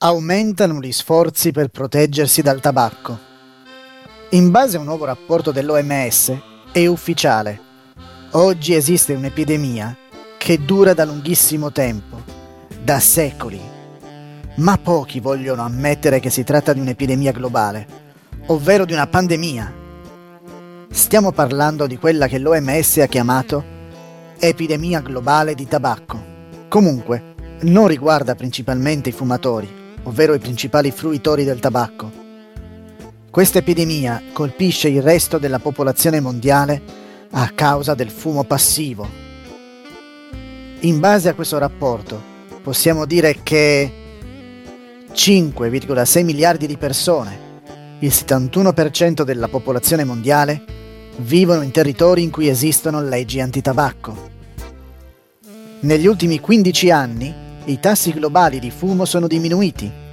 aumentano gli sforzi per proteggersi dal tabacco. In base a un nuovo rapporto dell'OMS, è ufficiale. Oggi esiste un'epidemia che dura da lunghissimo tempo, da secoli. Ma pochi vogliono ammettere che si tratta di un'epidemia globale, ovvero di una pandemia. Stiamo parlando di quella che l'OMS ha chiamato epidemia globale di tabacco. Comunque, non riguarda principalmente i fumatori, ovvero i principali fruitori del tabacco questa epidemia colpisce il resto della popolazione mondiale a causa del fumo passivo. In base a questo rapporto possiamo dire che 5,6 miliardi di persone, il 71% della popolazione mondiale, vivono in territori in cui esistono leggi antitabacco. Negli ultimi 15 anni i tassi globali di fumo sono diminuiti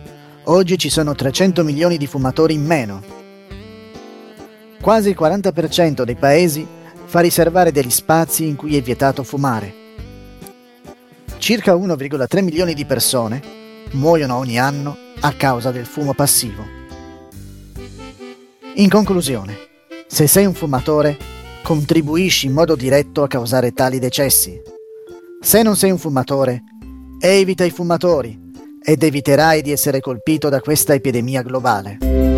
Oggi ci sono 300 milioni di fumatori in meno. Quasi il 40% dei paesi fa riservare degli spazi in cui è vietato fumare. Circa 1,3 milioni di persone muoiono ogni anno a causa del fumo passivo. In conclusione, se sei un fumatore, contribuisci in modo diretto a causare tali decessi. Se non sei un fumatore, evita i fumatori ed eviterai di essere colpito da questa epidemia globale.